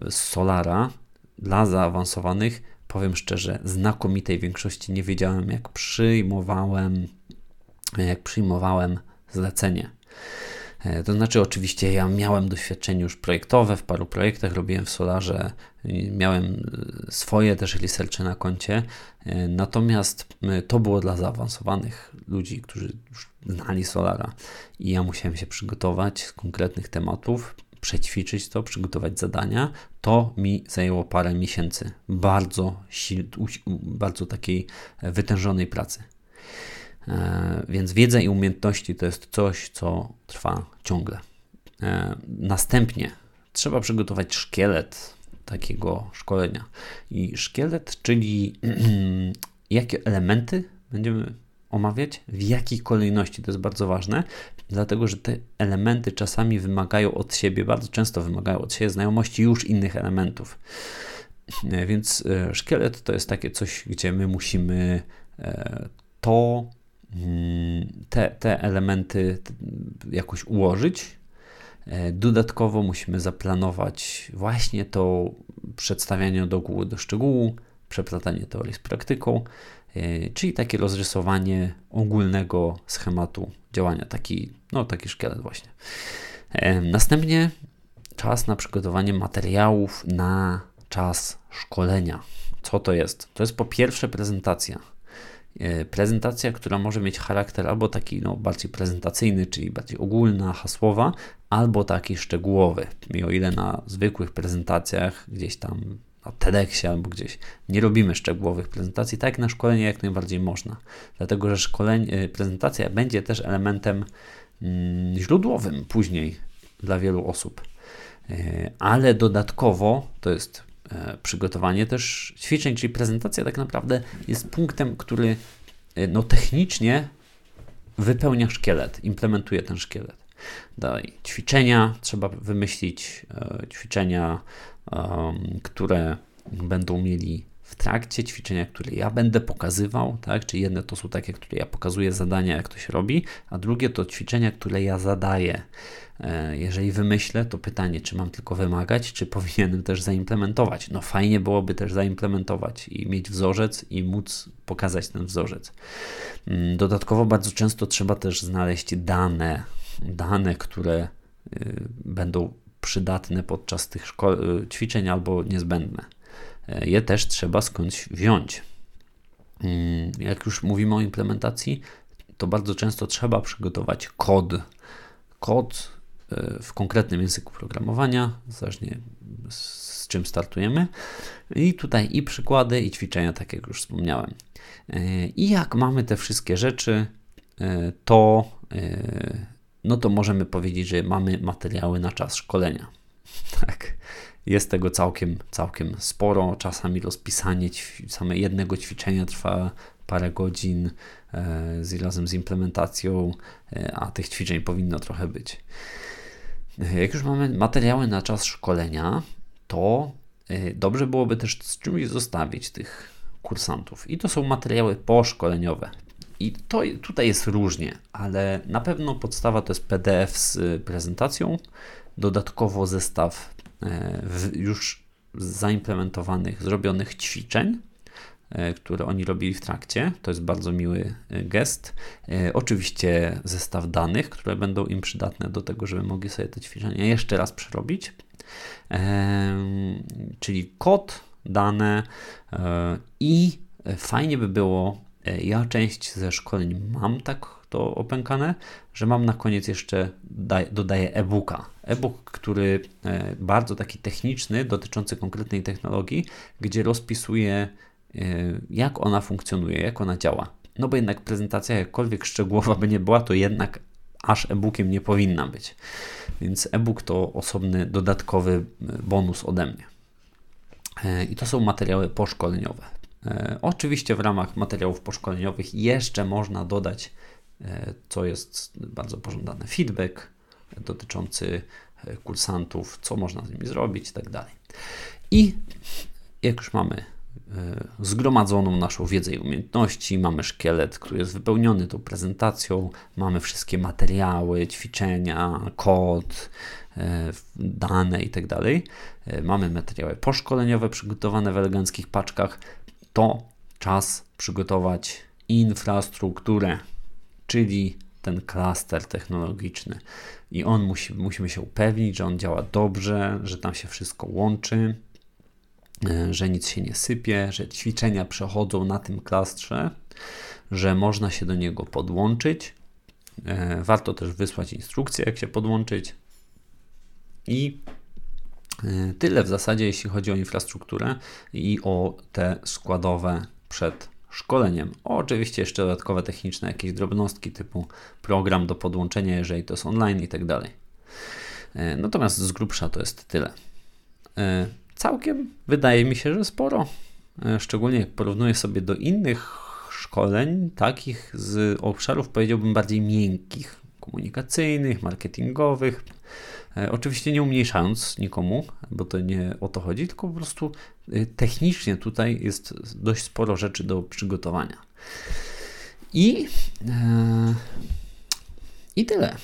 z Solara dla zaawansowanych, powiem szczerze, znakomitej większości nie wiedziałem, jak przyjmowałem, jak przyjmowałem zlecenie. E, to znaczy, oczywiście, ja miałem doświadczenie już projektowe, w paru projektach robiłem w Solarze, miałem e, swoje też researche na koncie, e, natomiast to było dla zaawansowanych ludzi, którzy już znali Solara i ja musiałem się przygotować z konkretnych tematów, przećwiczyć to, przygotować zadania. To mi zajęło parę miesięcy bardzo, bardzo takiej wytężonej pracy. E, więc wiedza i umiejętności to jest coś, co trwa ciągle. E, następnie trzeba przygotować szkielet takiego szkolenia. I szkielet, czyli jakie elementy będziemy omawiać, w jakiej kolejności, to jest bardzo ważne, dlatego że te elementy czasami wymagają od siebie, bardzo często wymagają od siebie znajomości już innych elementów. E, więc szkielet to jest takie coś, gdzie my musimy to te, te elementy jakoś ułożyć. E, dodatkowo musimy zaplanować właśnie to przedstawianie do ogółu do szczegółu, przeplatanie teorii z praktyką, e, czyli takie rozrysowanie ogólnego schematu działania, taki, no, taki szkielet właśnie. E, następnie czas na przygotowanie materiałów na czas szkolenia. Co to jest? To jest po pierwsze prezentacja. E, prezentacja, która może mieć charakter albo taki no, bardziej prezentacyjny, czyli bardziej ogólna, hasłowa, albo taki szczegółowy. I o ile na zwykłych prezentacjach, gdzieś tam na TEDxie albo gdzieś nie robimy szczegółowych prezentacji, tak na szkolenie jak najbardziej można. Dlatego, że szkolenie, prezentacja będzie też elementem mm, źródłowym później dla wielu osób. E, ale dodatkowo to jest przygotowanie też ćwiczeń, czyli prezentacja tak naprawdę jest punktem, który e, no, technicznie wypełnia szkielet, implementuje ten szkielet. Dalej, ćwiczenia trzeba wymyślić, e, ćwiczenia, które będą mieli w trakcie ćwiczenia, które ja będę pokazywał, tak? Czyli jedne to są takie, które ja pokazuję zadania, jak to się robi, a drugie to ćwiczenia, które ja zadaję. E, jeżeli wymyślę, to pytanie, czy mam tylko wymagać, czy powinienem też zaimplementować. No fajnie byłoby też zaimplementować i mieć wzorzec i móc pokazać ten wzorzec. Mm, dodatkowo bardzo często trzeba też znaleźć dane, dane, które y, będą przydatne podczas tych y, ćwiczeń albo niezbędne. E, je też trzeba skądś wziąć. Mm, jak już mówimy o implementacji, to bardzo często trzeba przygotować kod. Kod e, w konkretnym języku programowania, zależnie z czym startujemy. I tutaj i przykłady, i ćwiczenia, tak jak już wspomniałem. E, I jak mamy te wszystkie rzeczy, to, no to możemy powiedzieć, że mamy materiały na czas szkolenia. Tak. Jest tego całkiem, całkiem sporo. Czasami rozpisanie same jednego ćwiczenia trwa parę godzin e, z, razem z implementacją, e, a tych ćwiczeń powinno trochę być. Jak już mamy materiały na czas szkolenia, to e, dobrze byłoby też z czymś zostawić tych kursantów. I to są materiały poszkoleniowe. I to tutaj jest różnie, ale na pewno podstawa to jest PDF z prezentacją, dodatkowo zestaw E, już zaimplementowanych, zrobionych ćwiczeń które oni robili w trakcie. To jest bardzo miły gest. Oczywiście zestaw danych, które będą im przydatne do tego, żeby mogli sobie te ćwiczenia jeszcze raz przerobić. Czyli kod, dane i fajnie by było, ja część ze szkoleń mam tak to opękane, że mam na koniec jeszcze dodaję e-booka. E-book, który e, bardzo taki techniczny, dotyczący konkretnej technologii, gdzie rozpisuje e, jak ona funkcjonuje, jak ona działa. No bo jednak prezentacja jakkolwiek szczegółowa by nie była, to jednak aż e-bookiem nie powinna być. Więc e-book to osobny, dodatkowy e, bonus ode mnie. I to są materiały poszkoleniowe. Oczywiście w ramach materiałów poszkoleniowych jeszcze można dodać E, co jest bardzo pożądane. Feedback dotyczący e, kursantów, co można z nimi zrobić i tak dalej. I jak już mamy e, zgromadzoną naszą wiedzę i umiejętności, mamy szkielet, który jest wypełniony tą prezentacją, mamy wszystkie materiały, ćwiczenia, kod, dane i tak. Mamy materiały poszkoleniowe przygotowane w eleganckich paczkach. To czas przygotować infrastrukturę czyli ten klaster technologiczny. I on musi, musimy się upewnić, że on działa dobrze, że tam się wszystko łączy, e, że nic się nie sypie, że ćwiczenia przechodzą na tym klastrze, że można się do niego podłączyć. E, warto też wysłać instrukcję, jak się podłączyć. I e, tyle w zasadzie, jeśli chodzi o infrastrukturę i o te składowe przed szkoleniem. Oczywiście jeszcze dodatkowe techniczne jakieś drobnostki typu program do podłączenia, jeżeli to jest online i tak dalej. E, natomiast z grubsza to jest tyle. E, całkiem wydaje mi się, że sporo. E, szczególnie jak porównuję sobie do innych szkoleń, takich z obszarów powiedziałbym bardziej miękkich, komunikacyjnych, marketingowych. Oczywiście nie umniejszając nikomu, bo to nie o to chodzi, tylko po prostu Y, technicznie tutaj jest dość sporo rzeczy do przygotowania. I, e, i tyle.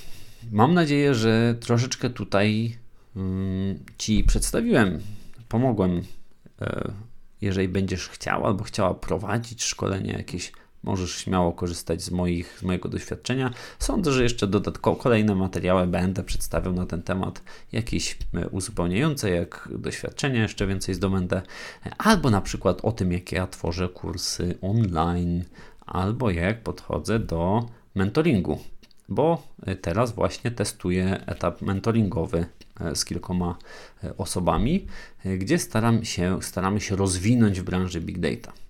Mam nadzieję, że troszeczkę tutaj mm, Ci przedstawiłem, pomogłem. E, jeżeli będziesz chciał albo chciała prowadzić szkolenie jakieś możesz śmiało korzystać z, moich, z mojego doświadczenia. Sądzę, że jeszcze dodatkowo kolejne materiały będę przedstawiał na ten temat, jakieś e, uzupełniające, jak doświadczenia jeszcze więcej zdobędę, albo na przykład o tym, jak ja tworzę kursy online, albo jak podchodzę do mentoringu, bo e, teraz właśnie testuję etap mentoringowy e, z kilkoma osobami, gdzie staram się, staramy się rozwinąć w branży big data.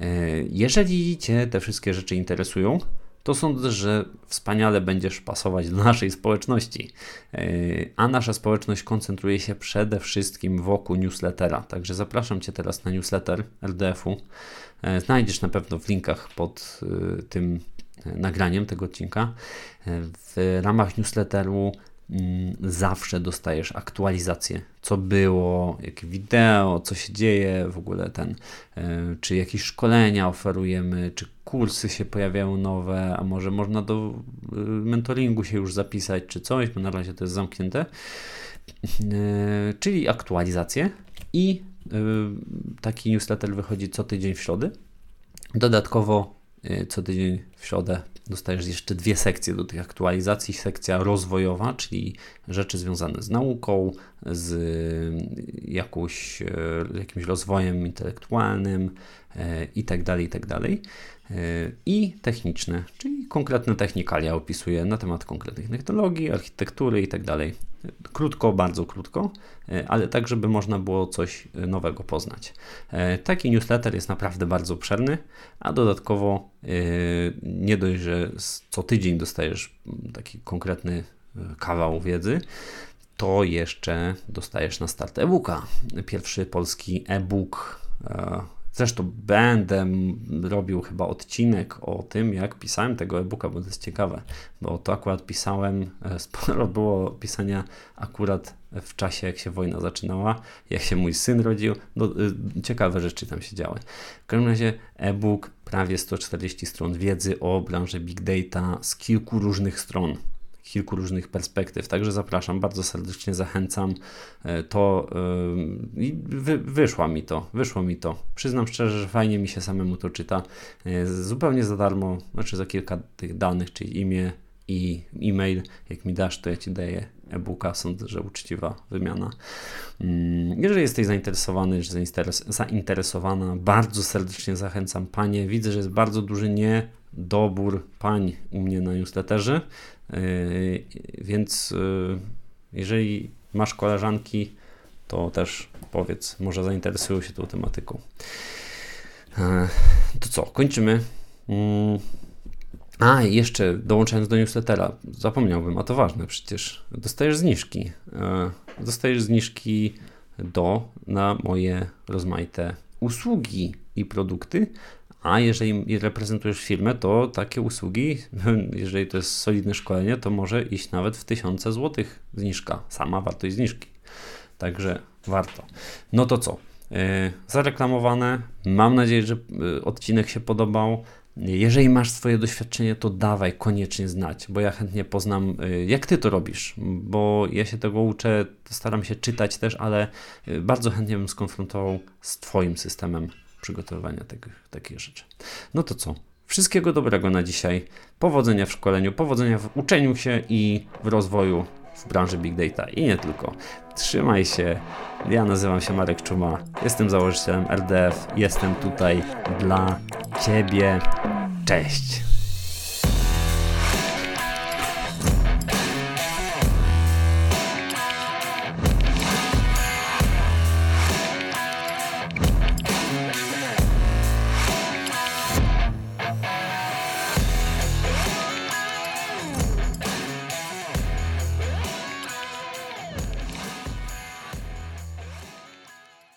E, jeżeli Cię te wszystkie rzeczy interesują, to sądzę, że wspaniale będziesz pasować do naszej społeczności. E, a nasza społeczność koncentruje się przede wszystkim wokół newslettera. Także zapraszam Cię teraz na newsletter RDF-u. E, znajdziesz na pewno w linkach pod tym nagraniem tego odcinka. W ramach newsletteru zawsze dostajesz aktualizacje, co było, jakie wideo, co się dzieje, w ogóle ten, e, czy jakieś szkolenia oferujemy, czy kursy się pojawiają nowe, a może można do e, mentoringu się już zapisać, czy coś, bo na razie to jest zamknięte. E, czyli aktualizacje i taki newsletter wychodzi co tydzień w środę. Dodatkowo co tydzień w środę dostajesz jeszcze dwie sekcje do tych aktualizacji. Sekcja rozwojowa, czyli rzeczy związane z nauką, z jakąś, e, jakimś rozwojem intelektualnym itd., itd. E, I techniczne, czyli konkretne technikalia opisuję na temat konkretnych technologii, architektury itd. Tak krótko, bardzo krótko, ale tak, żeby można było coś nowego poznać. Taki newsletter jest naprawdę bardzo obszerny, a dodatkowo nie dość, że co tydzień dostajesz taki konkretny kawał wiedzy, to jeszcze dostajesz na start e-booka. Pierwszy polski e-book. Zresztą będę robił chyba odcinek o tym, jak pisałem tego e-booka, bo to jest ciekawe, bo to akurat pisałem, e, sporo było pisania akurat w czasie, jak się wojna zaczynała, jak się mój syn rodził. No, e, ciekawe rzeczy tam się działy. W każdym razie e-book, prawie 140 stron wiedzy o branży big data z kilku różnych stron kilku różnych perspektyw. Także zapraszam, bardzo serdecznie zachęcam. E, to yy, wy, wyszło mi to, wyszło mi to. Przyznam szczerze, że fajnie mi się samemu to czyta. Yy, zupełnie za darmo, znaczy za kilka tych danych, czyli imię i e-mail. Jak mi dasz, to ja ci daję e-booka. Sądzę, że uczciwa wymiana. Mm, jeżeli jesteś zainteresowany, czy zainteresowana, bardzo serdecznie zachęcam Panie. Widzę, że jest bardzo duży niedobór pań u mnie na newsletterze, więc yy, jeżeli masz koleżanki, to też powiedz, może zainteresują się tą tematyką. Yy, to co, kończymy. A, jeszcze dołączając do newslettera, zapomniałbym, a to ważne przecież, dostajesz zniżki. Dostajesz zniżki do na moje rozmaite usługi i produkty, a jeżeli reprezentujesz firmę, to takie usługi, jeżeli to jest solidne szkolenie, to może iść nawet w tysiące złotych zniżka, sama wartość zniżki. Także warto. No to co? E, zareklamowane. Mam nadzieję, że e, odcinek się podobał. Jeżeli masz swoje doświadczenie, to dawaj koniecznie znać, bo ja chętnie poznam, y, jak ty to robisz, bo ja się tego uczę, staram się czytać też, ale bardzo chętnie bym skonfrontował z Twoim systemem przygotowywania tych, takich rzeczy. No to co? Wszystkiego dobrego na dzisiaj. Powodzenia w szkoleniu, powodzenia w uczeniu się i w rozwoju w branży Big Data i nie tylko. Trzymaj się. Ja nazywam się Marek Czuma. Jestem założycielem RDF. Jestem tutaj dla Ciebie. Cześć.